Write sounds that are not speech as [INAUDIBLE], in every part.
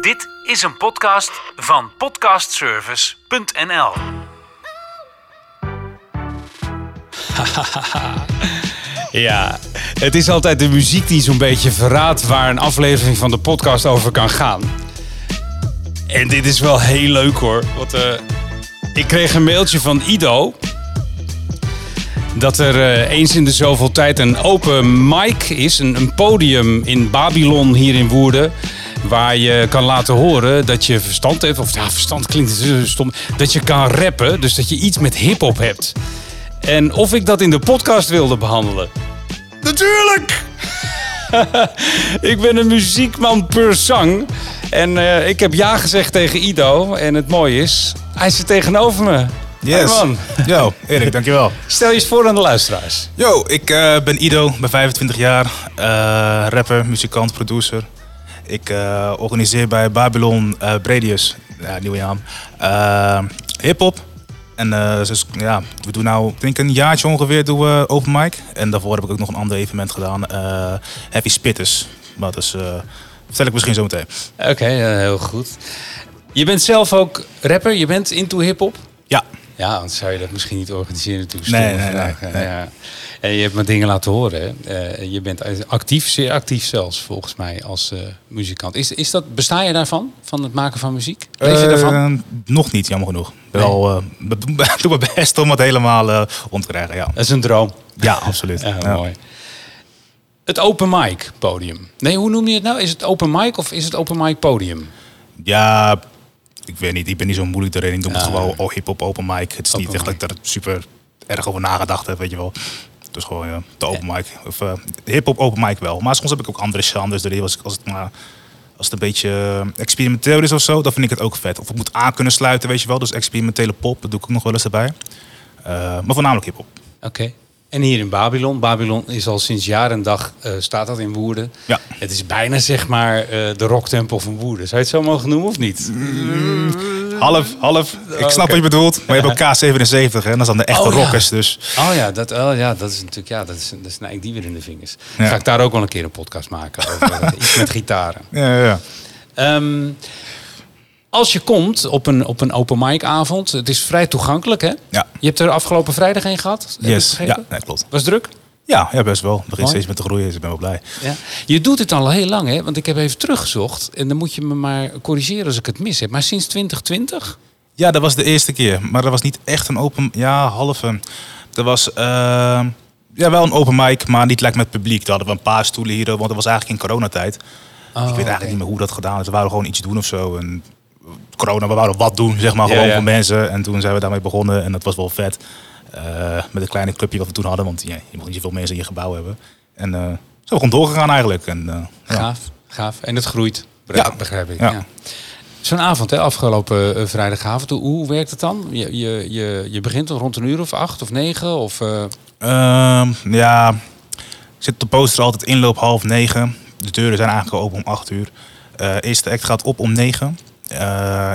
Dit is een podcast van podcastservice.nl. [LAUGHS] Ja, het is altijd de muziek die zo'n beetje verraadt waar een aflevering van de podcast over kan gaan. En dit is wel heel leuk hoor. Eh, ik kreeg een mailtje van Ido. Dat er eh, eens in de zoveel tijd een open mic is. Een podium in Babylon hier in Woerden. Waar je kan laten horen dat je verstand hebt. Of ja, verstand klinkt zo stom. Dat je kan rappen. Dus dat je iets met hip-hop hebt. En of ik dat in de podcast wilde behandelen. Natuurlijk! [LAUGHS] ik ben een muziekman per zang. En eh, ik heb ja gezegd tegen Ido. En het mooie is, hij zit tegenover me. Yes. Hey man, Yo, Erik, dankjewel. [LAUGHS] stel je eens voor aan de luisteraars. Yo, ik eh, ben Ido, ben 25 jaar, eh, rapper, muzikant, producer. Ik eh, organiseer bij Babylon eh Bredius, ja, nieuwe naam, eh, hip-hop. En dus, ja, we doen nou, ik denk een jaartje ongeveer, doen we open mic. En daarvoor heb ik ook nog een ander evenement gedaan, Heavy Spitters. Maar dat is, vertel ik misschien zo meteen. Oké, heel goed. Je bent zelf ook rapper, je bent into hip-hop. Ja, Ja, anders zou je dat misschien niet organiseren natuurlijk. Nee, nee, nee, nee. Ja. En je hebt me dingen laten horen. Eh, je bent actief, zeer actief zelfs, volgens mij, als eh, muzikant. Is, is dat, besta je daarvan, van het maken van muziek? Leef je Eh, daarvan? nog niet, jammer genoeg. Wel, eh, we doen- we doen mijn best om het helemaal om te krijgen, ja. Dat is een droom. Ja, absoluut. [LAUGHS] Ja, Ja. mooi. Het open mic podium. Nee, hoe noem je het nou? Is het open mic of is het open mic podium? Ja, ik weet niet. Ik ben niet zo moeilijk erin. Ik doe het gewoon oh, hip-hop open mic. Het is niet echt dat ik daar super erg over nagedacht heb, weet je wel. Is gewoon de open mic. Of eh, hip-hop open mic wel. Maar soms heb ik ook andere genres erin. Als, als, het, maar, als het een beetje eh, experimenteel is of zo, dan vind ik het ook vet. Of het moet aan kunnen sluiten, weet je wel. Dus experimentele pop, dat doe ik ook nog wel eens erbij. Eh, maar voornamelijk hip-hop. Oké. En hier in Babylon. Babylon is al sinds jaar en dag, staat dat in Woerden. Ja. Het is bijna zeg maar de rocktempel van Woerden. Zou je het zo mogen noemen of niet? Half, half. Ik snap wat je bedoelt. Maar je hebt ook [LAUGHS] K77, hè. Dat zijn de echte Oh, ja. rockers, dus... Oh ja, dat, oh, ja, dat is natuurlijk, ja, dat is, dat snij ik die weer in de vingers. Ja. Ga ik daar ook wel een keer een podcast maken over [LAUGHS] eh, iets met gitaren. Ja, ja, ja. Ehm, als je komt op een, op een open mic avond, het is vrij toegankelijk hè? Ja. Je hebt er afgelopen vrijdag een gehad? Yes. Ja, nee, klopt. Was druk? Ja, ja, best wel. Begint steeds met te groeien, dus ik ben wel blij. Ja. Je doet het al heel lang, hè? Want ik heb even teruggezocht. En dan moet je me maar corrigeren als ik het mis heb. Maar sinds 2020? Ja, dat was de eerste keer. Maar dat was niet echt een open... Ja, halve. Dat was... eh, ja, wel een open mic, maar niet lijkt met publiek. Daar hadden we een paar stoelen hier, want dat was eigenlijk in coronatijd. Oh, ik weet eigenlijk niet meer hoe dat gedaan is. We wouden gewoon iets doen of zo. En corona, we wouden wat doen, zeg maar, Ja, gewoon ja. voor mensen. En toen zijn we daarmee begonnen en dat was wel vet. Eh, met een kleine clubje wat we toen hadden, want ja, je mag niet zoveel mensen in je gebouw hebben. En zijn we gewoon doorgegaan eigenlijk. En, eh, ja. Gaaf, gaaf. En het groeit, Ja. begrijp ik. Ja. Zo'n avond, hè, afgelopen vrijdagavond. Hoe, hoe werkt het dan? Je, je, je, je begint rond een uur of acht of negen? Of, eh, Ehm, ja, ik zit op de poster altijd inloop half negen. De deuren zijn eigenlijk open om acht uur. Eerste act gaat op om negen.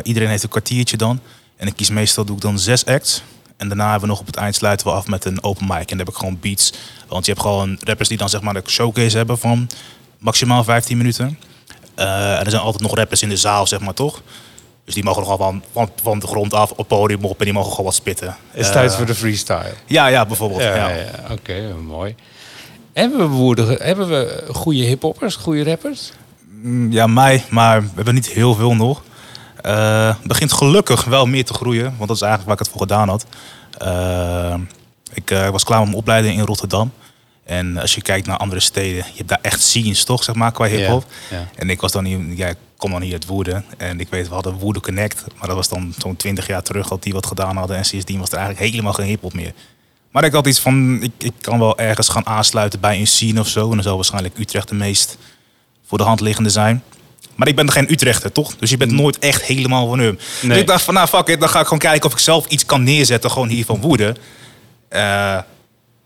Iedereen heeft een kwartiertje dan. En ik kies meestal doe ik dan zes acts. En daarna hebben we nog op het eind sluiten we af met een open mic. En dan heb ik gewoon beats. Want je hebt gewoon rappers die dan zeg maar een showcase hebben van maximaal 15 minuten. Eh, en er zijn altijd nog rappers in de zaal, zeg maar toch? Dus die mogen nogal van, van, van de grond af op podium op en die mogen gewoon wat spitten. het is Eh, tijd voor de freestyle. Ja, ja, bijvoorbeeld. Ja, ja. ja, ja. oké, mooi. Hebben we, woorden, hebben we goede hiphoppers, goede rappers? Mm, Ja, mij, maar we hebben niet heel veel nog. Het begint gelukkig wel meer te groeien, want dat is eigenlijk waar ik het voor gedaan had. Eh, ik eh, was klaar met mijn opleiding in Rotterdam. En als je kijkt naar andere steden, je hebt daar echt scenes toch, zeg maar, qua hip-hop. En ik was dan hier, ja, ik kom dan hier uit Woerden. En ik weet, we hadden Woerden Connect. Maar dat was dan zo'n twintig jaar terug dat die wat gedaan hadden. En sindsdien was er eigenlijk helemaal geen hip-hop meer. Maar ik had iets van, ik, ik kan wel ergens gaan aansluiten bij een scene of zo. En dan zal waarschijnlijk Utrecht de meest voor de hand liggende zijn. Maar ik ben geen Utrechter, toch? Dus je bent nooit echt helemaal van hem. Nee. Dus ik dacht van, nou fuck it, dan ga ik gewoon kijken of ik zelf iets kan neerzetten, gewoon hier van Woerden. Eh,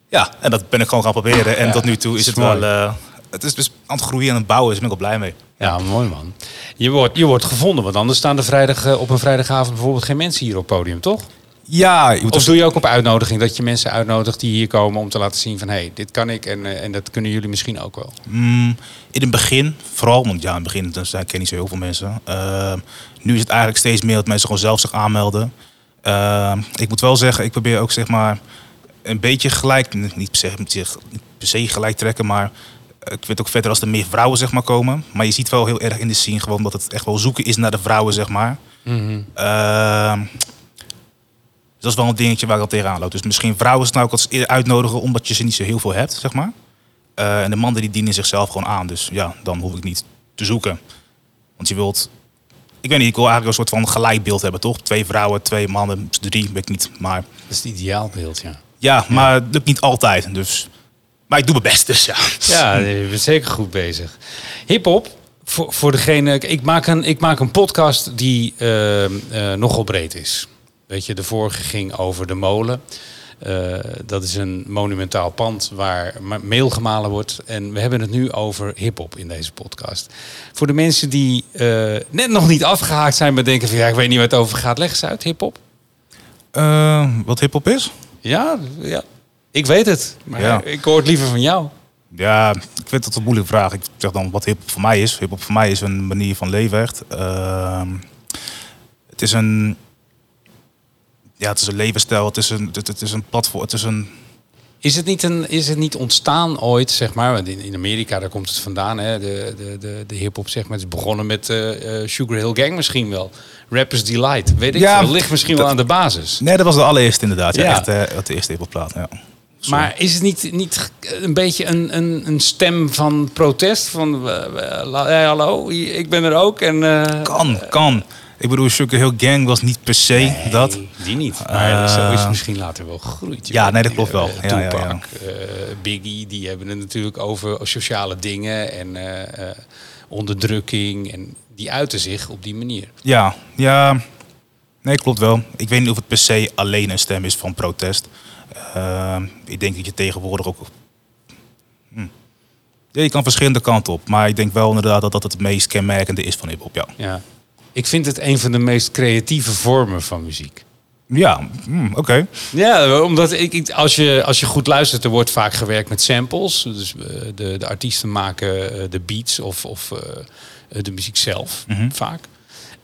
ja, en dat ben ik gewoon gaan proberen. En Ja, tot nu toe is is het mooi. wel... eh, het is dus aan het groeien en het bouwen, dus daar ben ik wel blij mee. Ja, mooi man. Je wordt, je wordt gevonden, want anders staan er vrijdag, eh, op een vrijdagavond bijvoorbeeld geen mensen hier op het podium, toch? Ja, Of doe je ook op uitnodiging dat je mensen uitnodigt die hier komen om te laten zien van hé, hey, dit kan ik en, eh, en dat kunnen jullie misschien ook wel. Mm, in het begin, vooral, want ja, in het begin dan zijn- ken je niet zo heel veel mensen. Ehm, nu is het eigenlijk steeds meer dat mensen gewoon zelf zich aanmelden. Ehm, ik moet wel zeggen, ik probeer ook zeg maar een beetje gelijk, niet per se, niet per se gelijk trekken, maar ik vind ook verder als er meer vrouwen zeg maar komen. Maar je ziet wel heel erg in de scene gewoon dat het echt wel zoeken is naar de vrouwen zeg maar. Ehm, dus dat is wel een dingetje waar ik al tegenaan loop. Dus misschien vrouwen ook als eerder uitnodigen omdat je ze niet zo heel veel hebt, zeg maar. Eh, en de mannen die dienen zichzelf gewoon aan. Dus ja, dan hoef ik niet te zoeken. Want je wilt... Ik weet niet, ik wil eigenlijk een soort van gelijkbeeld hebben, toch? Twee vrouwen, twee mannen, drie, weet ik niet. Maar Dat is het ideaalbeeld, ja. ja, maar het lukt niet altijd. Dus... Maar ik doe mijn best, dus ja. Ja, je bent zeker goed bezig. Hip-hop, voor, voor degene. Ik maak een, ik maak een podcast die eh, eh, nogal breed is. Weet je, de vorige ging over de molen. Eh, dat is een monumentaal pand waar meel gemalen wordt. En we hebben het nu over hip-hop in deze podcast. Voor de mensen die eh, net nog niet afgehaakt zijn, maar denken van ja, ik weet niet waar het over gaat, leg eens uit, hip-hop. Eh, wat hip-hop is? Ja, ja, ik weet het. Maar Ja. ik hoor het liever van jou. Ja, ik vind dat een moeilijke vraag. Ik zeg dan wat hip-hop voor mij is. Hip-hop voor mij is een manier van leven, echt. Ehm, het is een. Ja, het is een levensstijl. Het is een, het, het is een platform. Het is een. Is het niet, een, is het niet ontstaan ooit, zeg maar? Want in, in Amerika, daar komt het vandaan, hè? De, de, de, de hip-hop, zeg maar. Is begonnen met eh, Sugar Hill Gang misschien wel. Rappers Delight. Weet ik Ja, veel. Ligt misschien dat- wel aan de basis. Nee, dat was de allereerste inderdaad. Ja, Ja. echt eh, de eerste hip-hop plaat. Ja. Maar is het niet, niet een beetje een, een, een stem van protest? Van, hey, hallo, ik ben er ook. En, kan, kan. Ik bedoel, Sugar Hill Gang was niet per se nee, dat. Die niet. Maar Eh, zo is het misschien later wel gegroeid. Ja, weet nee, dat klopt wel. eh, Ja, ja, Tupac, ja. eh, Biggie, die hebben het natuurlijk over sociale dingen en onderdrukking. En die uiten zich op die manier. Ja, ja. Nee, klopt wel. Ik weet niet of het per se alleen een stem is van protest. Ik denk dat je tegenwoordig ook. Hm. Ja, je kan verschillende kanten op. Maar ik denk wel inderdaad dat dat het meest kenmerkende is van hip-hop. Ja, Ja. Ik vind het een van de meest creatieve vormen van muziek. ja hm, oké. Ja, omdat ik, ik- als, je, als je goed luistert, er wordt vaak gewerkt met samples. Dus eh, de, de artiesten maken eh, de beats of, of eh, de muziek zelf Mhm. vaak.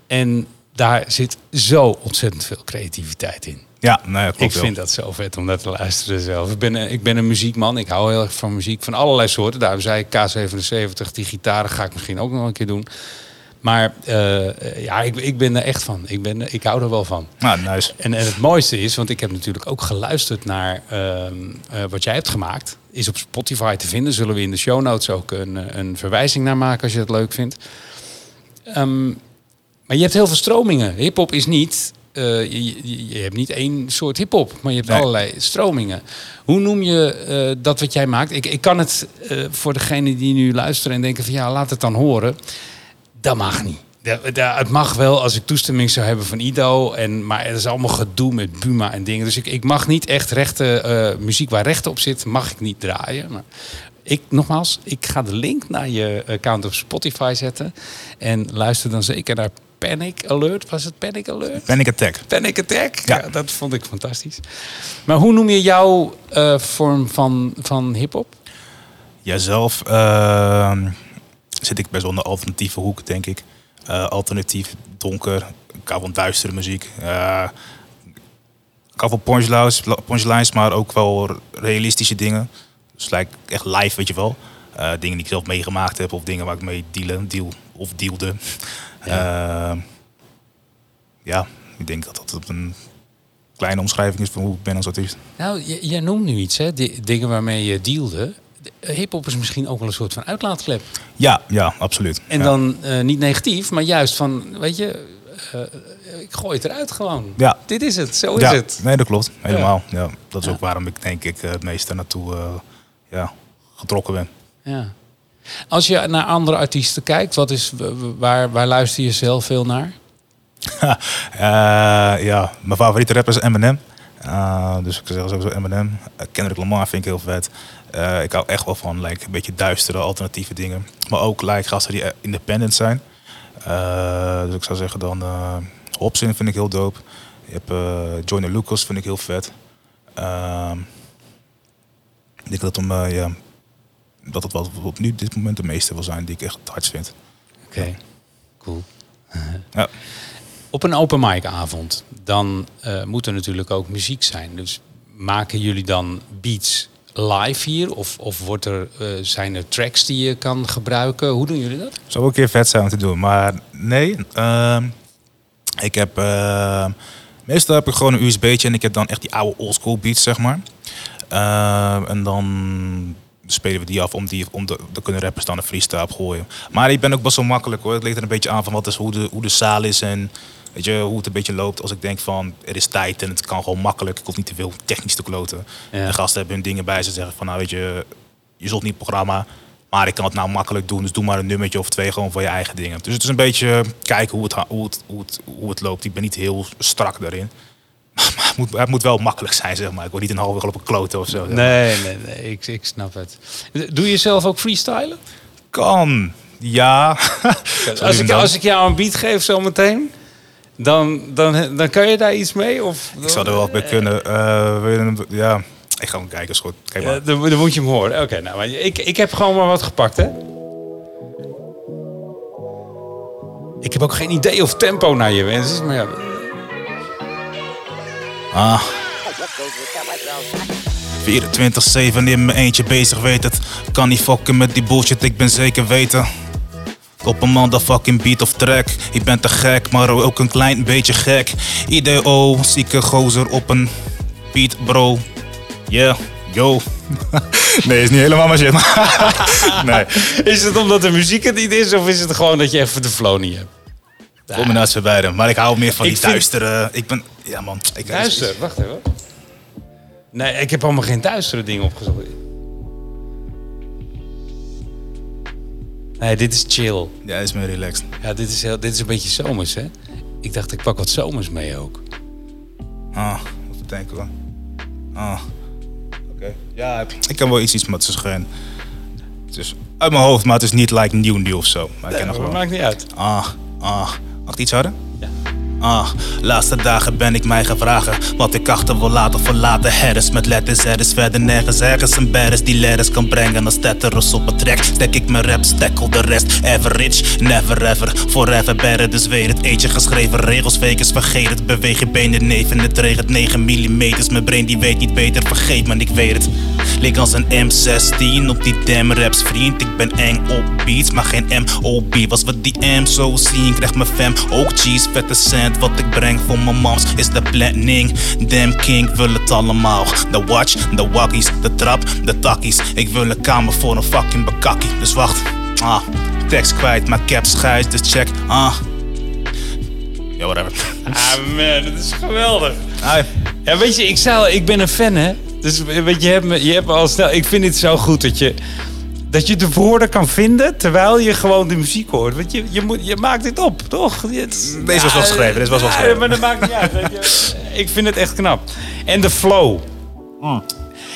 En daar zit zo ontzettend veel creativiteit in. Ja, nee, dat Ik klopt vind dat zo vet om dat te luisteren zelf. Ik ben, ik ben een muziekman. Ik hou heel erg van muziek van allerlei soorten. Daarom zei ik K77, die gitaren ga ik misschien ook nog een keer doen. Maar eh, ja, ik, ik ben er echt van. Ik, ben, ik hou er wel van. Nou, nice. En, en het mooiste is, want ik heb natuurlijk ook geluisterd naar ehm, eh, wat jij hebt gemaakt. Is op Spotify te vinden. Zullen we in de show notes ook een, een verwijzing naar maken als je het leuk vindt. Ehm, maar je hebt heel veel stromingen. Hip-hop is niet. eh, je, hebt niet één soort hip-hop, maar je hebt Nee. allerlei stromingen. Hoe noem je dat wat jij maakt? Ik, ik kan het voor degenen die nu luisteren en denken van ja, laat het dan horen. Dat mag niet. Het mag wel als ik toestemming zou hebben van Ido. En, maar er is allemaal gedoe met Buma en dingen. Dus ik, ik mag niet echt rechte eh, muziek waar rechten op zit, mag ik niet draaien. Maar ik, nogmaals, ik ga de link naar je account op Spotify zetten. En luister dan zeker naar Panic Alert. Was het Panic Alert? Panic Attack. Panic Attack. Ja. Ja. dat vond ik fantastisch. Maar hoe noem je jouw eh, vorm van, van hip-hop? Jijzelf ehm, zit ik best wel in de alternatieve hoek, denk ik. Eh, alternatief, donker. Ik hou van duistere muziek. Eh, ik hou van punchlines, punchlines, maar ook wel realistische dingen. Dus like echt live, weet je wel. Eh, dingen die ik zelf meegemaakt heb of dingen waar ik mee dealen, deal of dealde. Ja. ja, ik denk dat dat een kleine omschrijving is van hoe ik ben als artiest. Nou, jij noemt nu iets, hè? Die, dingen waarmee je dealde. Hip-hop is misschien ook wel een soort van uitlaatklep. Ja, ja, absoluut. En ja. dan eh, niet negatief, maar juist van, weet je, eh, ik gooi het eruit gewoon. Ja. Dit is het, zo is ja, het. Nee, dat klopt. Helemaal. Ja. dat is ook waarom ik denk ik het meeste naartoe eh, ja, getrokken ben. Ja. Als je naar andere artiesten kijkt, wat is, waar, waar luister je zelf veel naar? [LAUGHS] Ja, mijn favoriete rapper is Eminem. Eh, dus ik zeg sowieso Eminem. Uh, Kendrick Lamar vind ik heel vet. Eh, ik hou echt wel van like, een beetje duistere, alternatieve dingen. Maar ook like, gasten die eh, independent zijn. Eh, dus ik zou zeggen dan... eh Hobson vind ik heel dope. Je hebt Joyner Lucas, vind ik heel vet. Ehm, ik denk dat, hem, eh, ja, dat het wat op nu dit moment de meeste wil zijn die ik echt het hardst vind. Oké, cool. Ja. [LAUGHS] Op een open mic avond, dan eh, moet er natuurlijk ook muziek zijn. Dus maken jullie dan beats live hier? Of, of wordt er, eh, zijn er tracks die je kan gebruiken? Hoe doen jullie dat? Zou ook een keer vet zijn om te doen. Maar nee, ehm, ik heb... ehm, meestal heb ik gewoon een USB'tje en ik heb dan echt die oude oldschool beats, zeg maar. Ehm, en dan spelen we die af om die, om de, kunnen rappers dan een freestyle op gooien. Maar ik ben ook best wel makkelijk hoor. Het ligt er een beetje aan van wat is, hoe, de, hoe de zaal is en weet je, hoe het een beetje loopt. Als ik denk van er is tijd en het kan gewoon makkelijk. Ik hoef niet te veel technisch te kloten. Ja. De gasten hebben hun dingen bij ze zeggen van nou weet je, je zult niet programma. Maar ik kan het nou makkelijk doen. Dus doe maar een nummertje of twee gewoon voor je eigen dingen. Dus het is een beetje kijken hoe het, hoe het, hoe het, hoe het loopt. Ik ben niet heel strak daarin. [LAUGHS] Maar het moet, het moet wel makkelijk zijn, zeg maar. Ik word niet een halve op een kloten of zo. Nee, nee, nee, ik, ik snap het. Doe je zelf ook freestylen? Kan. Ja. [LAUGHS] Als ik, als ik jou een beat geef zometeen, dan, dan, dan kan je daar iets mee? Of, Ik zou er wel bij kunnen. Eh, ja, ik ga hem kijken. Is goed. Kijk maar. Dan, dan moet je hem horen. Oké, nou, maar ik, ik heb gewoon maar wat gepakt, hè? Ik heb ook geen idee of tempo naar je wens is, maar ja. Ah. 24-7 in mijn eentje bezig, weet het. Kan niet fokken met die bullshit, ik ben zeker weten. Op een motherfucking beat of track. Ik ben te gek, maar ook een klein beetje gek. IDO, zieke gozer op een beat, bro. Yeah, yo. [LAUGHS] nee, is niet helemaal mijn shit. [LAUGHS] nee, Is het omdat de muziek het niet is, of is het gewoon dat je even de flow niet hebt? combinatie van beide. Maar ik hou meer van Ik die vind- duistere... Ik ben... Ja man. Ik, Duister, wacht even. Nee, ik heb allemaal geen duistere dingen opgezocht. Nee, dit is chill. Ja, is meer relaxed. Ja, dit is, heel, dit is een beetje zomers, hè? Ik dacht, ik pak wat zomers mee ook. Ah, even denken hoor. Ah, oké. Ja, ik- ik kan wel iets, iets met ze schijn. Het is uit mijn hoofd, maar het is niet like nieuw nieuw of zo. Maar ik ken nog dat wel. maakt niet uit. Ah, ah. Mag ik iets harder? Ja. Ah, laatste dagen ben ik mij gevragen Wat ik achter wil laten verlaten. Herres met letters, er is verder nergens Ergens een beres die letters kan brengen. Als tetterus op het trek Stek ik mijn rap, stekkel de rest. Average, never ever Forever better, dus weet het Eentje geschreven regels, fakers vergeet het. Beweeg je benen neven, het regent 9 mm Mijn brain die weet niet beter, vergeet man, ik weet het. Lik als een M16 op die damn raps vriend. Ik ben eng op beats, maar geen MOB Was wat die M zo zien, krijgt mijn fam ook cheese Vette cent, wat ik breng voor mijn moms is de planning Damn king, wil het allemaal De watch, de waggies, de trap, de takkies Ik wil een kamer voor een fucking bekakkie Dus wacht, ah, tekst kwijt, maar cap schijt, dus check, ah Ja, whatever Ah man, dat is geweldig. Ja, weet je, ik, zou, ik ben een fan, hè? Dus weet je, je hebt me, je hebt me al snel. Ik vind het zo goed dat je, dat je de woorden kan vinden terwijl je gewoon de muziek hoort. Want je, je, moet, je maakt dit op, toch? Het- Deze was wel geschreven, deze was wel geschreven. maar dat maakt niet uit. weet je. Ik vind het echt knap. En de flow. Mm.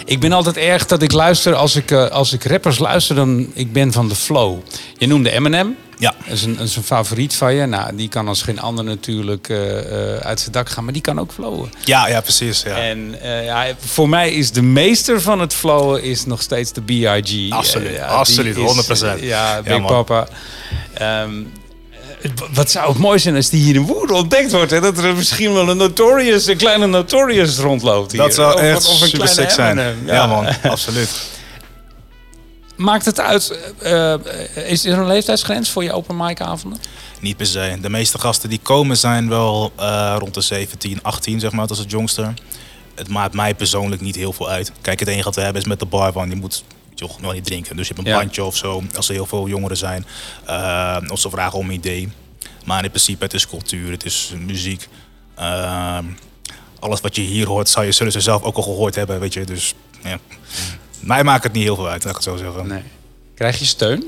Ik ben altijd erg dat ik luister, als ik, eh, als ik rappers luister, dan ik ben van de flow. Je noemde Eminem. ja, Dat is een, dat is een favoriet van je. Nou, die kan als geen ander natuurlijk eh, eh, uit zijn dak gaan, maar die kan ook flowen. ja, ja, precies, ja En ja, voor mij is de meester van het flowen is nog steeds de B.I.G. Absoluut, Eh, ja, absoluut, die is, 100%. eh, ja, Big. Papa. Ehm, eh, wat zou het mooi zijn als die hier in Woerden ontdekt wordt. Hè? Dat er misschien wel een Notorious, een kleine Notorious rondloopt hier. Dat zou Of- echt of een super sick zijn. Ja, man, absoluut. [LAUGHS] Maakt het uit, eh, eh, is er een leeftijdsgrens voor je open mic avonden? Niet per se. De meeste gasten die komen zijn wel eh, rond de 17, 18, zeg maar, dat is het jongste. Het maakt mij persoonlijk niet heel veel uit. Kijk, het enige wat we hebben is met de bar van je moet mag nog niet drinken. Dus je hebt een Ja. bandje of zo, als er heel veel jongeren zijn. eh, of ze vragen om een idee. Maar in principe, het is cultuur, het is muziek. Ehm, alles wat je hier hoort, zou je, zullen ze zelf ook al gehoord hebben, weet je. Dus ja. Mij maakt het niet heel veel uit, laat ik het zo zeggen. Nee. Krijg je steun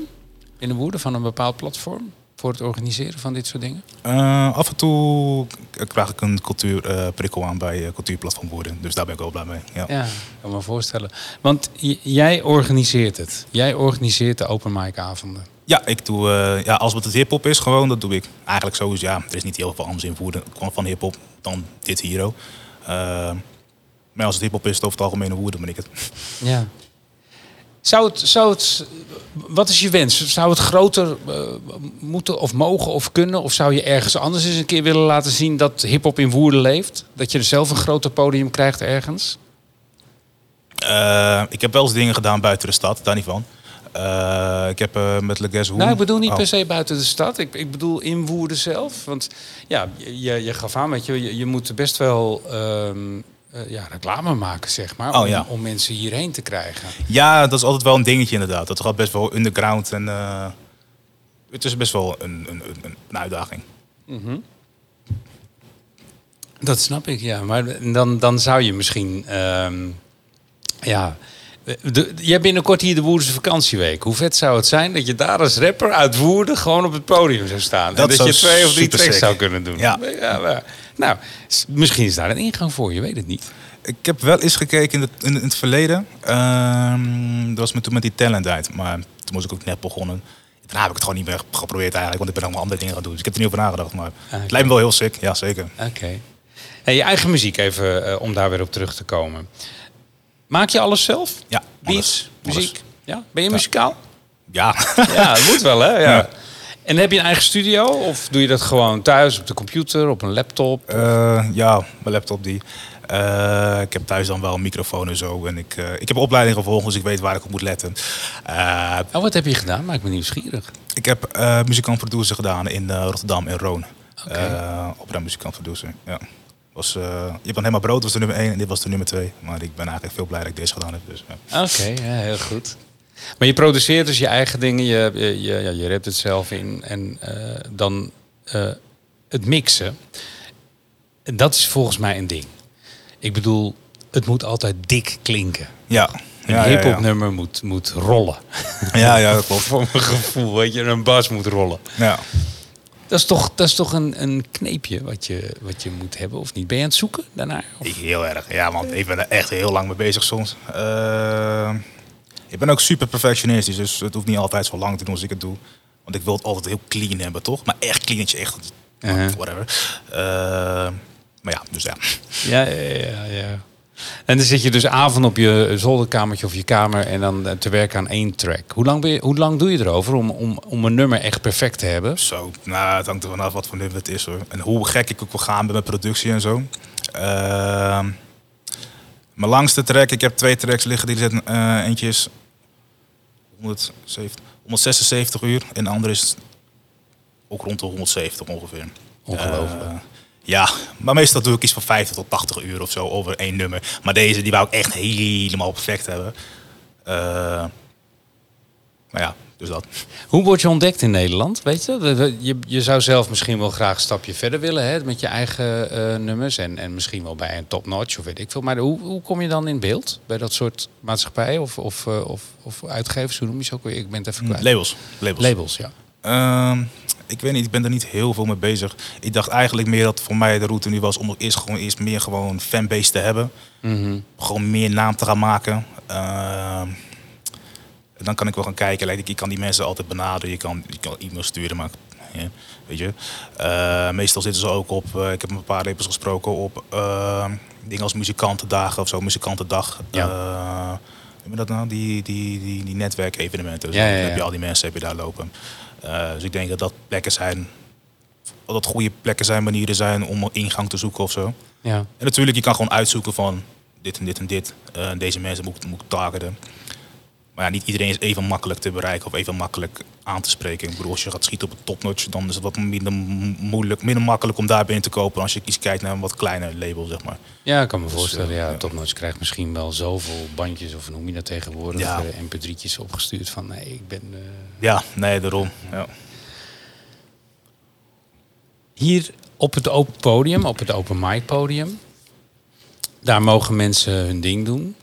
in de Woerden van een bepaald platform voor het organiseren van dit soort dingen? Eh, af en toe krijg ik een cultuurprikkel aan bij eh, Cultuurplatform Woerden. Dus daar ben ik wel blij mee. Ja. Ja, kan me voorstellen. Want jij organiseert het. Jij organiseert de open mic avonden. Ja, ik doe, eh, ja, als het het hip-hop is, gewoon, dat doe ik. Eigenlijk zo is, ja, er is niet heel veel anders in woorden van hip-hop dan dit hier. ook. Eh, maar als het hip-hop is, het over het algemeen woorden, ben ik het. Ja. Zou het, zou het, wat is je wens? Zou het groter eh, moeten of mogen of kunnen? Of zou je ergens anders eens een keer willen laten zien dat hip-hop in Woerden leeft? Dat je er zelf een groter podium krijgt ergens? Eh, ik heb wel eens dingen gedaan buiten de stad, daar niet van. Eh, ik heb met Le Guess. Nou, ik bedoel niet Oh. per se buiten de stad. Ik, ik bedoel in Woerden zelf. Want ja, je, je gaf aan, weet je, je, je moet best wel ehm, eh, ja, reclame maken, zeg maar. Oh, om, ja. om mensen hierheen te krijgen. Ja, dat is altijd wel een dingetje inderdaad. Dat gaat best wel underground en eh, het is best wel een, een, een, een uitdaging. Dat snap ik, ja. Maar dan, dan zou je misschien... ehm, ja... De, jij binnenkort hier de Woerdense vakantieweek. Hoe vet zou het zijn dat je daar als rapper uit Woerden gewoon op het podium zou staan? Dat en dat je twee of drie tracks zou kunnen doen. Ja. maar- nou, misschien is daar een ingang voor, je weet het niet. Ik heb wel eens gekeken in, het- in, het verleden. Ehm, dat was met, toen met die talent uit. Maar toen was ik ook net begonnen. Daarna heb ik het gewoon niet meer geprobeerd eigenlijk. Want ik ben allemaal andere dingen gaan doen. Dus ik heb er niet over nagedacht. Maar oké. het lijkt me wel heel sick. Ja, zeker. Oké. En je eigen muziek even, eh, om daar weer op terug te komen. Maak je alles zelf? Ja, Beats, alles. muziek? Ja? Ben je muzikaal? Ja. Ja, dat moet wel, hè? Ja. Ja. En heb je een eigen studio? Of doe je dat gewoon thuis op de computer, op een laptop? Eh, ja, mijn laptop die. Eh, ik heb thuis dan wel een microfoon en zo. En ik, eh, ik heb een opleiding gevolgd, dus ik weet waar ik op moet letten. Oh, wat heb je gedaan? Maak me nieuwsgierig. ik heb muzikant producer gedaan in Rotterdam en Roon. Oké. Eh opera muzikant producer, ja. Was, eh, je bent helemaal brood was de nummer 1 en dit was de nummer 2. Maar ik ben eigenlijk veel blij dat ik deze gedaan heb. Dus, ja. Oké, ja, heel goed. Maar je produceert dus je eigen dingen, je, je, je, ja, je rapt het zelf in. En eh, dan eh, het mixen. En dat is volgens mij een ding. Ik bedoel, het moet altijd dik klinken. Ja, Een ja, hip-hop ja. nummer moet, moet rollen. Ja, ja, [LAUGHS] dat klopt. Voor mijn gevoel, weet je, een bas moet rollen. Ja. Dat is toch, dat is toch een, een kneepje wat je, wat je moet hebben, of niet? Ben je aan het zoeken daarnaar? Of- Ik heel erg. Ja, want ik ben er echt heel lang mee bezig soms. Eh, ik ben ook super perfectionistisch, dus het hoeft niet altijd zo lang te doen als ik het doe. Want ik wil het altijd heel clean hebben, toch? Maar echt clean, dat je echt... Uh-huh. Whatever. Eh, maar ja, dus ja. Ja, ja, ja. En dan zit je dus avond op je zolderkamertje of je kamer en dan eh, te werken aan één track. Hoe lang, ben je, hoe lang doe je erover om, om, om een nummer echt perfect te hebben? Zo, nou, het hangt er vanaf wat voor nummer het is hoor. En hoe gek ik ook wil gaan met mijn productie en zo. Ehm, mijn langste track, ik heb twee tracks liggen. Die zitten, eh, eentje is 170, 176 uur en de andere is ook rond de 170 ongeveer. Ongelooflijk. Eh, ja, maar meestal doe ik iets van 50 tot 80 uur of zo over één nummer. Maar deze, die wou ik echt helemaal perfect hebben. Eh, maar ja, dus dat. Hoe word je ontdekt in Nederland? Weet je, je, je zou zelf misschien wel graag een stapje verder willen hè, met je eigen eh, nummers. En, en misschien wel bij een top notch of weet ik veel. Maar hoe, hoe kom je dan in beeld bij dat soort maatschappijen of, of, eh, of, of uitgevers? Hoe noem je ze ook weer? Ik ben het even kwijt. Labels. Labels. Labels, ja. Ehm, ik weet niet, ik ben er niet heel veel mee bezig. Ik dacht eigenlijk meer dat voor mij de route nu was om eerst gewoon eerst meer gewoon fanbase te hebben. Mhm. Gewoon meer naam te gaan maken. Ehm, dan kan ik wel gaan kijken. Like, ik kan die mensen altijd benaderen. Je kan, je kan e-mail sturen, maar ja, weet je. Eh, meestal zitten ze ook op. eh, ik heb met een paar rappers gesproken op ehm, dingen als muzikantendagen of zo, muzikantendag. Ja. Eh, noem dat nou? Die, die, die, die netwerkevenementen. Dus Ja, dan ja, heb je al die mensen heb je daar lopen. Eh, dus ik denk dat dat plekken zijn, dat dat goede plekken zijn, manieren zijn om ingang te zoeken of zo. ja. En natuurlijk, je kan gewoon uitzoeken van dit en dit en dit. Eh, deze mensen moet, moet ik targeten. Maar ja, niet iedereen is even makkelijk te bereiken of even makkelijk aan te spreken. Ik bedoel, als je gaat schieten op een topnotch, dan is het wat minder moeilijk, minder makkelijk om daar binnen te kopen. Als je iets kijkt naar een wat kleiner label, zeg maar. Ja, ik kan me Dus, voorstellen. eh, Ja, ja. Topnotch krijgt misschien wel zoveel bandjes, of noem je dat tegenwoordig, Ja. eh, mp3'tjes opgestuurd van nee, ik ben... eh, Ja, nee, daarom. Ja. Hier op het open podium, op het open mic podium, daar mogen mensen hun ding doen.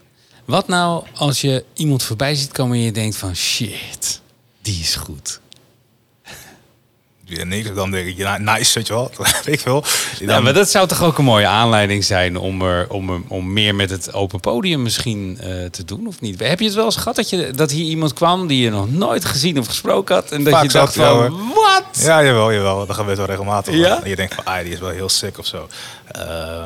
Wat nou als je iemand voorbij ziet komen en je denkt van shit, die is goed. Ja, niks. Dan denk ik, ja, nice, weet je wel. [LAUGHS] Ik veel. Ja, maar dat zou toch ook een mooie aanleiding zijn om, er, om, er- om meer met het open podium misschien eh, te doen, of niet? Heb je het wel eens gehad dat, je, dat hier iemand kwam die je nog nooit gezien of gesproken had? En dat Vaak je dacht ja, van, hoor. wat? Ja, jawel, jawel. Dat gebeurt wel regelmatig. Ja? En je denkt van, ah, die is wel heel sick of zo. Eh,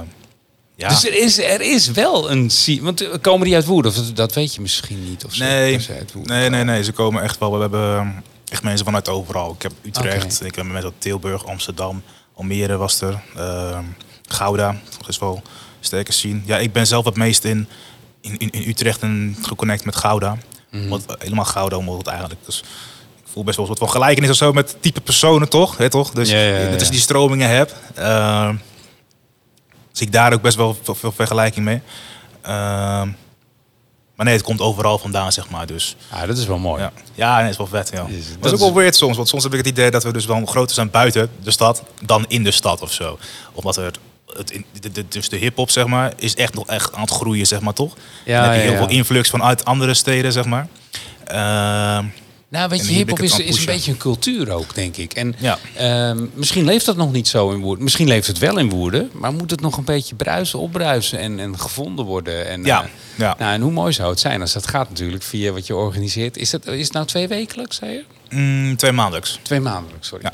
ja. Dus er is, er is wel een... Want eh, komen die uit Woerden? Of dat, weet je misschien niet. Of Nee, ze uit Woerden nee, nee, nee. Ze komen echt wel. We hebben ehm, echt mensen vanuit overal. Ik heb Utrecht, ik heb mensen uit Tilburg, Amsterdam, Almere was er. ehm, Gouda, dat is wel sterke zien. Ja, ik ben zelf het meest in, in, in, in Utrecht en geconnect met Gouda. Mhm. Want, eh, helemaal Gouda omdat het eigenlijk. Dus ik voel best wel een soort van gelijkenis of zo met type personen, toch? Hè, toch? Dus Ja, ja, ja, dat is die stromingen heb. Ehm, zie ik daar ook best wel veel, veel vergelijking mee. Ehm, maar nee, het komt overal vandaan, zeg maar. Dus Ja, dat is wel mooi. ja, ja nee, is wel vet. Ja. Is- dat, is ook wel weird soms. Want soms heb ik het idee dat we dus wel groter zijn buiten de stad dan in de stad of zo. Omdat er het, in- de, de- dus de hip-hop, zeg maar, is echt nog echt aan het groeien, zeg maar, toch? Ja, Dan heb je ja, heel ja. veel influx vanuit andere steden, zeg maar. Ehm, Nou, weet je, hip-hop is, een beetje een cultuur ook, denk ik. En Ja. ehm, misschien leeft dat nog niet zo in Woerden. Misschien leeft het wel in Woerden, maar moet het nog een beetje bruisen, opbruisen en, en gevonden worden. En, Ja, eh, ja. Nou, en hoe mooi zou het zijn als dat gaat natuurlijk via wat je organiseert. Is het, is het nou twee wekelijks, zei je? mm, twee maandelijks. Twee maandelijks, sorry. Ja.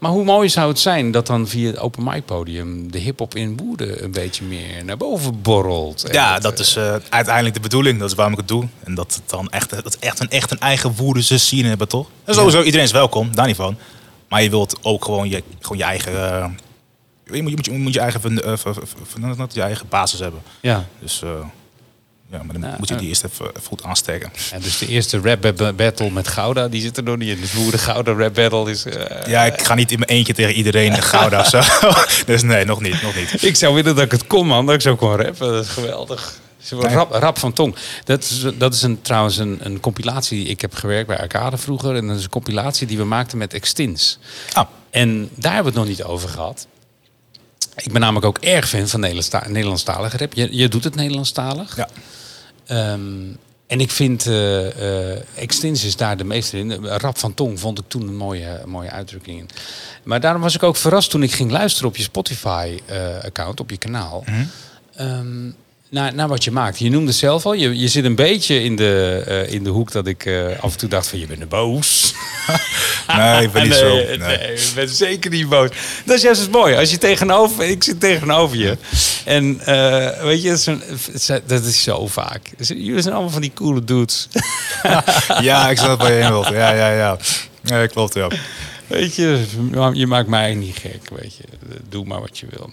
Maar hoe mooi zou het zijn dat dan via het open mic podium de hip-hop in Woerden een beetje meer naar boven borrelt? Ja, dat eh, is eh, uiteindelijk de bedoeling. Dat is waarom ik het doe. En dat het dan echt, dat echt, een, echt een eigen woerdense scene hebben, toch? En sowieso, iedereen is welkom, daar niet van. Maar je wilt ook gewoon je, gewoon je eigen... eh, je, moet, je, moet, je moet je eigen, eh, v- je eigen basis hebben. Ja. Dus eh, ja, maar dan moet je die eerst even, even goed aansteken. En dus de eerste rap ba- battle met Gouda, die zit er nog niet in. Dus Woerden Gouda rap battle is... eh, Ja, ik ga niet in mijn eentje tegen iedereen de Gouda of zo. [LAUGHS] Dus nee, nog niet, nog niet. Ik zou willen dat ik het kon, man. Dat ik zo kon rappen. Dat is geweldig. Rap, rap van tong. Dat is, dat is een, trouwens een, een compilatie. Ik heb gewerkt bij Arcade vroeger. En dat is een compilatie die we maakten met Extins. Ah, En daar hebben we het nog niet over gehad. Ik ben namelijk ook erg fan van Nederlandsta- Nederlandstalige rap. Je, je doet het Nederlandstalig. ja. Ehm, en ik vind eh eh Extins is daar de meester in. Rap van tong vond ik toen een mooie, mooie uitdrukking in. Maar daarom was ik ook verrast toen ik ging luisteren op je Spotify-account, op je kanaal. Ehm, naar, naar wat je maakt. Je noemde het zelf al, je, je zit een beetje in de, eh, in de hoek dat ik eh, af en toe dacht van je bent een boos. [LAUGHS] Nee, ik ben niet [LAUGHS] nee, zo. Nee, Nee. ik ben zeker niet boos. Dat is juist het mooie. Als je tegenover, ik zit tegenover je. En eh, weet je, dat is, een- dat is zo vaak. Jullie zijn allemaal van die coole dudes. [LAUGHS] Ja, ik snap waar je wilt. Ja, ja, ja. Ja, klopt, ja. Weet je, je maakt mij niet gek. Weet je, doe maar wat je wil.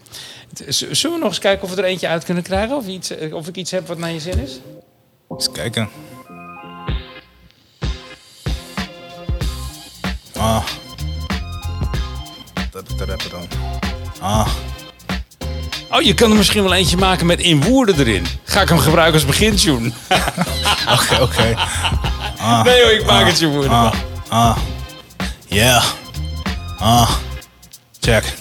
Zullen we nog eens kijken of we er eentje uit kunnen krijgen? Of, iets, of ik iets heb wat naar je zin is? Eens kijken. Ah. Dat rapper dan. Ah. Oh, je kan er misschien wel eentje maken met in woorden erin. Ga ik hem gebruiken als begintune? [LAUGHS] Oké, oké. nee hoor, ik maak het je woorden. Ah. Ah. Yeah. Ah. Check.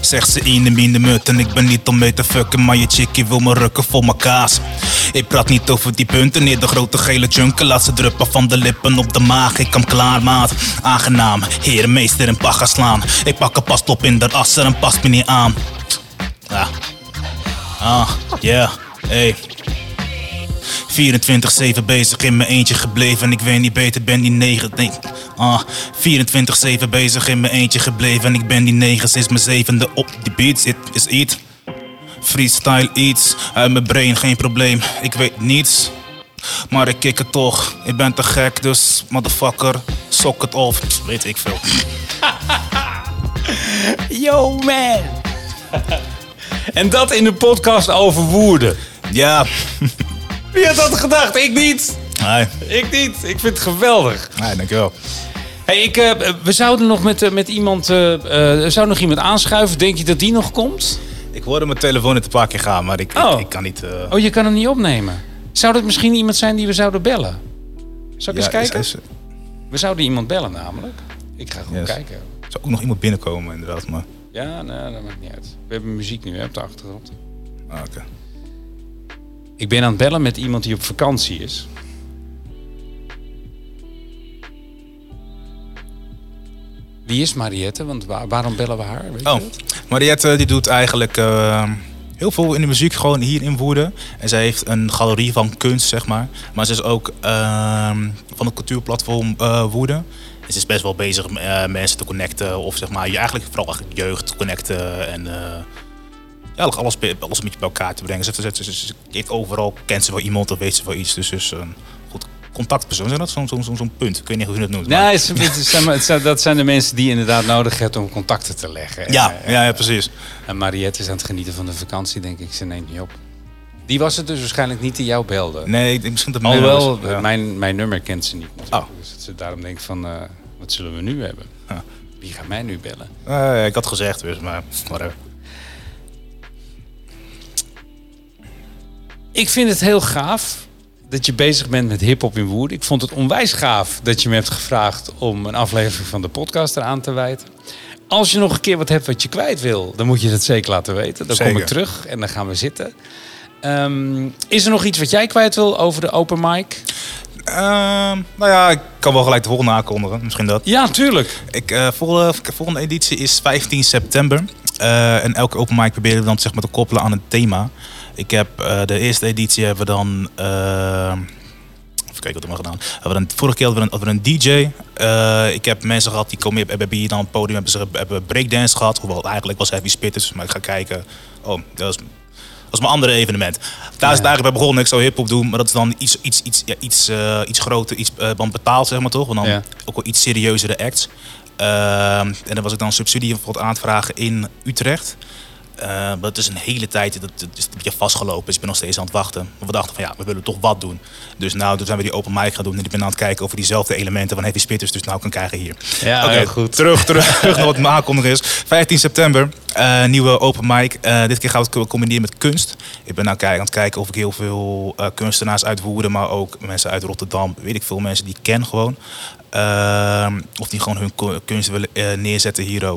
Zegt ze in de mine mut en ik ben niet om mee te fucken Maar je chickie wil me rukken voor mijn kaas. Ik praat niet over die punten, nee de grote gele chunken Laat ze druppen van de lippen op de maag Ik kam klaar maat, aangenaam Herenmeester en paga slaan. Ik pak een pas op in de asser en past me niet aan. Ah, ah, yeah, hey 24-7 bezig in mijn eentje gebleven. Ik weet niet beter, ben die negen. Nee. Ah, 24-7 bezig in mijn eentje gebleven. En ik ben die negen sinds mijn zevende op die beat zit. Is iets. Freestyle iets. Uit mijn brain geen probleem. Ik weet niets. Maar ik kik het toch. Ik ben te gek, dus motherfucker, sok het of. Weet ik veel. [LAUGHS] Yo man! [LAUGHS] en dat in een podcast over woorden. Ja. [LAUGHS] Wie had dat gedacht? Ik niet. Nee, Ik niet. Ik vind het geweldig. nee dankjewel. Hey, ik, eh, we zouden nog met, eh, met iemand. er zou nog iemand aanschuiven. Denk je dat die nog komt? Ik hoorde mijn telefoon het een paar keer gaan, maar ik, ik- Oh. ik, kan niet... Oh, je kan hem niet opnemen. Zou dat misschien iemand zijn die we zouden bellen? Zal ik ja, eens kijken? is- is- We zouden iemand bellen namelijk. Ik ga gewoon Yes. kijken. Er zou ook nog iemand binnenkomen, inderdaad. Maar, Ja, nee, dat maakt niet uit. We hebben muziek nu hè, op de achtergrond. ah, oké. Ik ben aan het bellen met iemand die op vakantie is. Wie is Mariette? Want waar- waarom bellen we haar? Weet Oh? Mariette die doet eigenlijk eh, heel veel in de muziek gewoon hier in Woerden. En zij heeft een galerie van kunst, zeg maar. Maar ze is ook ehm, van het cultuurplatform eh Woerden. En ze is best wel bezig met eh, mensen te connecten. Of zeg maar, je eigenlijk vooral jeugd te connecten. En eh, ja, alles, alles een beetje bij elkaar te brengen. Ze, ze, ze, ze- ze heeft overal, kent ze wel iemand of weet ze wel iets. Dus is een goed contactpersoon. Zeg dat zo'n zo'n punt. Ik weet niet hoe je het noemt. Nee, het zijn- dat zijn de mensen die je inderdaad nodig hebt om contacten te leggen. ja, En, eh, ja, ja, precies. En Mariette is aan het genieten van de vakantie, denk ik. Ze neemt niet op. Die was het dus waarschijnlijk niet die jou belde. Nee, ik denk misschien dat Alhoewel, Ja. mijn, mijn nummer kent ze niet. Oh. Dus dat ze daarom denkt van, eh, wat zullen we nu hebben? Wie gaat mij nu bellen? Eh, ik had gezegd dus, maar whatever. Ik vind het heel gaaf dat je bezig bent met hip-hop in Woerden. Ik vond het onwijs gaaf dat je me hebt gevraagd om een aflevering van de podcast eraan te wijten. Als je nog een keer wat hebt wat je kwijt wil, dan moet je dat zeker laten weten. Dan kom ik terug en dan gaan we zitten. Ehm, is er nog iets wat jij kwijt wil over de open mic? Ehm, nou ja, ik kan wel gelijk de volgende aankondigen. Misschien dat. Ja, tuurlijk. Ik, eh, volgende, volgende editie is 15 september. Eh, en elke open mic proberen we dan zeg maar, te koppelen aan een thema. Ik heb eh, de eerste editie hebben we dan. eh, even kijken wat we hebben gedaan. We hebben een, vorige keer hadden we een, hadden we een DJ. Eh, ik heb mensen gehad die komen hebben hier dan op het podium hebben ze hebben breakdance gehad. Hoewel eigenlijk was heavy spitters. Maar ik ga kijken. Oh, dat is dat is mijn andere evenement. Daar is het eigenlijk bij begonnen. Ik zou hip-hop doen, maar dat is dan iets, iets, iets, ja, iets, iets groter, iets dan betaald, zeg maar toch? Want dan Ja. ook wel iets serieuzere acts. Ehm, en dan was ik dan subsidie bijvoorbeeld aan het vragen in Utrecht. Eh, maar het is een hele tijd, dat, dat is een beetje vastgelopen. Dus ik ben nog steeds aan het wachten. Maar we dachten van ja, we willen toch wat doen. Dus nou, toen zijn we die open mic gaan doen. En ik ben aan het kijken of we diezelfde elementen van Heavy Spitters dus nou kan krijgen hier. Ja, heel goed. Terug, terug, [LAUGHS] terug naar wat mijn aankondiging is. 15 september, eh, nieuwe open mic. Eh, dit keer gaan we het combineren met kunst. Ik ben nou aan het kijken of ik heel veel kunstenaars uit Woerden, maar ook mensen uit Rotterdam, weet ik veel mensen die ik ken gewoon. Ehm, of die gewoon hun kunst willen neerzetten hier.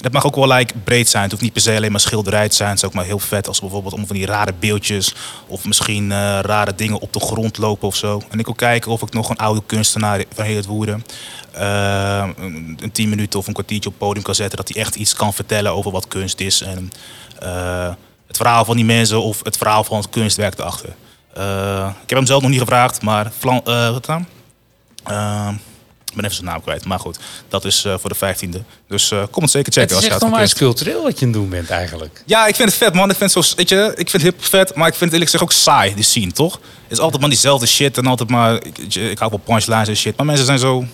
Dat mag ook wel like, breed zijn. Het hoeft niet per se alleen maar schilderij te zijn. Het is ook maar heel vet als bijvoorbeeld om van die rare beeldjes of misschien eh, rare dingen op de grond lopen of zo. En ik wil kijken of ik nog een oude kunstenaar van heel het eh, een tien minuten of een kwartiertje op podium kan zetten. Dat hij echt iets kan vertellen over wat kunst is. En eh, het verhaal van die mensen of het verhaal van het kunstwerk erachter. Ik heb hem zelf nog niet gevraagd, maar wat dan? Ik ben even zijn naam kwijt. Maar goed, dat is eh, voor de 15e. Dus eh, kom het zeker Het checken is als je echt onwijs cultureel wat je aan het doen bent eigenlijk. Ja, ik vind het vet, man. Ik vind, het zo, weet je, ik vind hip vet, maar ik vind het eerlijk gezegd ook saai, die scene, toch? Het is altijd maar diezelfde shit en altijd maar... Ik, hou wel punchlines en shit, maar mensen zijn zo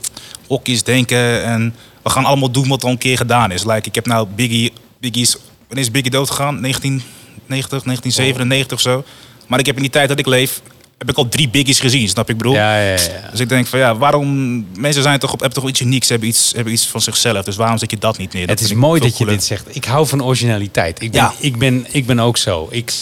hokjes denken en we gaan allemaal doen wat al een keer gedaan is. Like, ik heb nou Biggie... Biggie's, wanneer is Biggie doodgegaan? 1990, 1997 of zo. Maar ik heb in die tijd dat ik leef, heb ik al drie Biggies gezien, snap? Ik bedoel? Ja, ja, ja. Dus ik denk van ja, waarom... Mensen zijn toch, op- hebben toch iets unieks, hebben iets, hebben iets van zichzelf. Dus waarom zet je dat niet neer? Dat Het is mooi dat je dit zegt. Ik hou van originaliteit. Ik ben, Ja. ik ben, ik ben ook zo. Ik,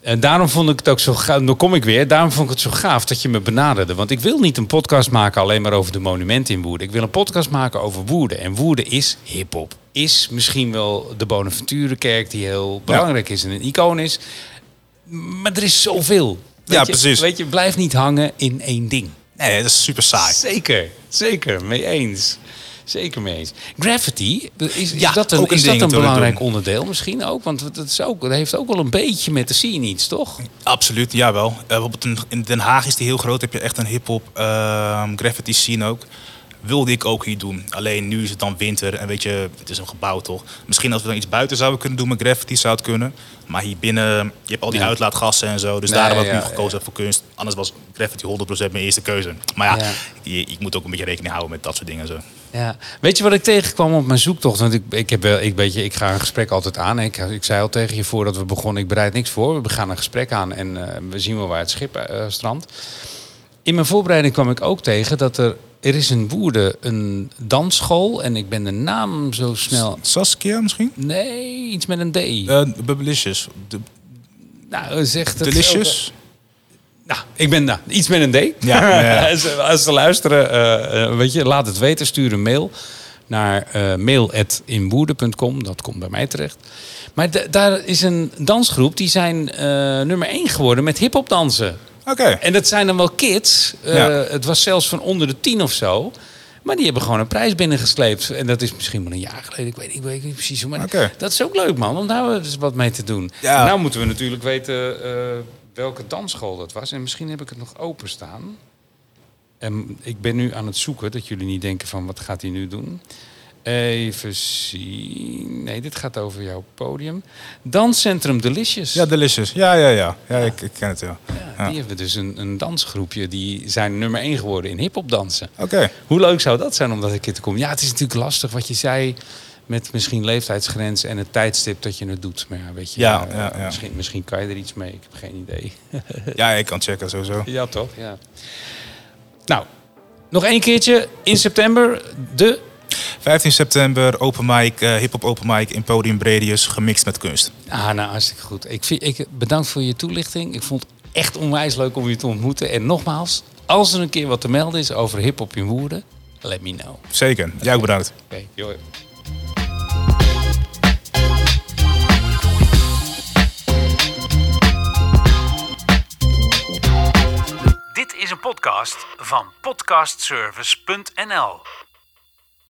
en daarom vond ik het ook zo gaaf. Dan kom ik weer. Daarom vond ik het zo gaaf dat je me benaderde. Want ik wil niet een podcast maken alleen maar over de monumenten in Woerden. Ik wil een podcast maken over Woerden. En Woerden is hip-hop. Is misschien wel de Bonaventurekerk die heel belangrijk is en een icoon is. Maar er is zoveel. Ja, je, precies. Weet je, blijf niet hangen in één ding. Nee, dat is super saai. Zeker, zeker, mee eens. Zeker mee eens. Graffiti, is, is dat een, ook een is dat een belangrijk onderdeel misschien ook? Want dat, is ook, dat heeft ook wel een beetje met de scene iets, toch? Absoluut, jawel. Uh, bijvoorbeeld in, Den Haag is die heel groot. Heb je echt een hip-hop ehm, graffiti scene ook. Wilde ik ook hier doen. Alleen nu is het dan winter en weet je, het is een gebouw toch. Misschien als we dan iets buiten zouden kunnen doen met graffiti zou het kunnen. Maar hier binnen, je hebt al die Ja. uitlaatgassen en zo. Dus Nee, daarom heb ik ja, nu gekozen voor kunst. Anders was graffiti 100% mijn eerste keuze. Maar ja, ik moet ook een beetje rekening houden met dat soort dingen. Zo. Ja. Weet je wat ik tegenkwam op mijn zoektocht? Want ik, ik, heb, wel- ik, weet je, ik ga een gesprek altijd aan. Ik, ik zei al tegen je voordat we begonnen, ik bereid niks voor. We gaan een gesprek aan en eh, we zien wel waar het schip eh, strandt. In mijn voorbereiding kwam ik ook tegen dat er... Er is in Woerden een dansschool en ik ben de naam zo snel... Saskia misschien? Nee, iets met een D. Uh, Bubblicious. De- nou, zegt het Delicious? Nou, ik ben nou, iets met een D. Ja, [LAUGHS] als, ze luisteren, eh, eh, weet je, laat het weten. Stuur een mail naar eh mail.inwoerden.com. Dat komt bij mij terecht. Maar da- daar is een dansgroep, die zijn nummer 1 geworden met hip-hop dansen. Oké. En dat zijn dan wel kids. Eh, Ja. Het was zelfs van onder de tien of zo. Maar die hebben gewoon een prijs binnengesleept. En dat is misschien wel een jaar geleden. Ik weet, ik weet niet precies hoe. Maar dat is ook leuk, man. Om daar eens wat mee te doen. Ja. Nou moeten we natuurlijk weten eh, welke dansschool dat was. En misschien heb ik het nog openstaan. En ik ben nu aan het zoeken, dat jullie niet denken van wat gaat hij nu doen. Even zien. Nee, dit gaat over jouw podium. Danscentrum Delicious. Ja, Delicious. Ja, ja, ja. Ja, Ik, ik ken het. Ja, Ja. Die hebben dus een, een dansgroepje. Die zijn nummer één geworden in hip-hop dansen. Oké. Hoe leuk zou dat zijn om dat een keer te komen? Ja, het is natuurlijk lastig wat je zei. Met misschien leeftijdsgrens en het tijdstip dat je het doet. Maar ja, weet je, Ja, eh, ja, ja. Misschien, misschien kan je er iets mee. Ik heb geen idee. [LAUGHS] Ja, ik kan checken sowieso. ja, toch? Ja. Nou, nog één keertje. In september de 15 september, open mic, eh hip-hop open mic in Podium Bredius, gemixt met kunst. Ah, nou, hartstikke goed. Ik vind, ik, bedankt voor je toelichting. Ik vond het echt onwijs leuk om je te ontmoeten. En nogmaals, als er een keer wat te melden is over hip-hop in Woerden, let me know. Oké, Zeker. Jij ook bedankt. joh. Dit is een podcast van podcastservice.nl.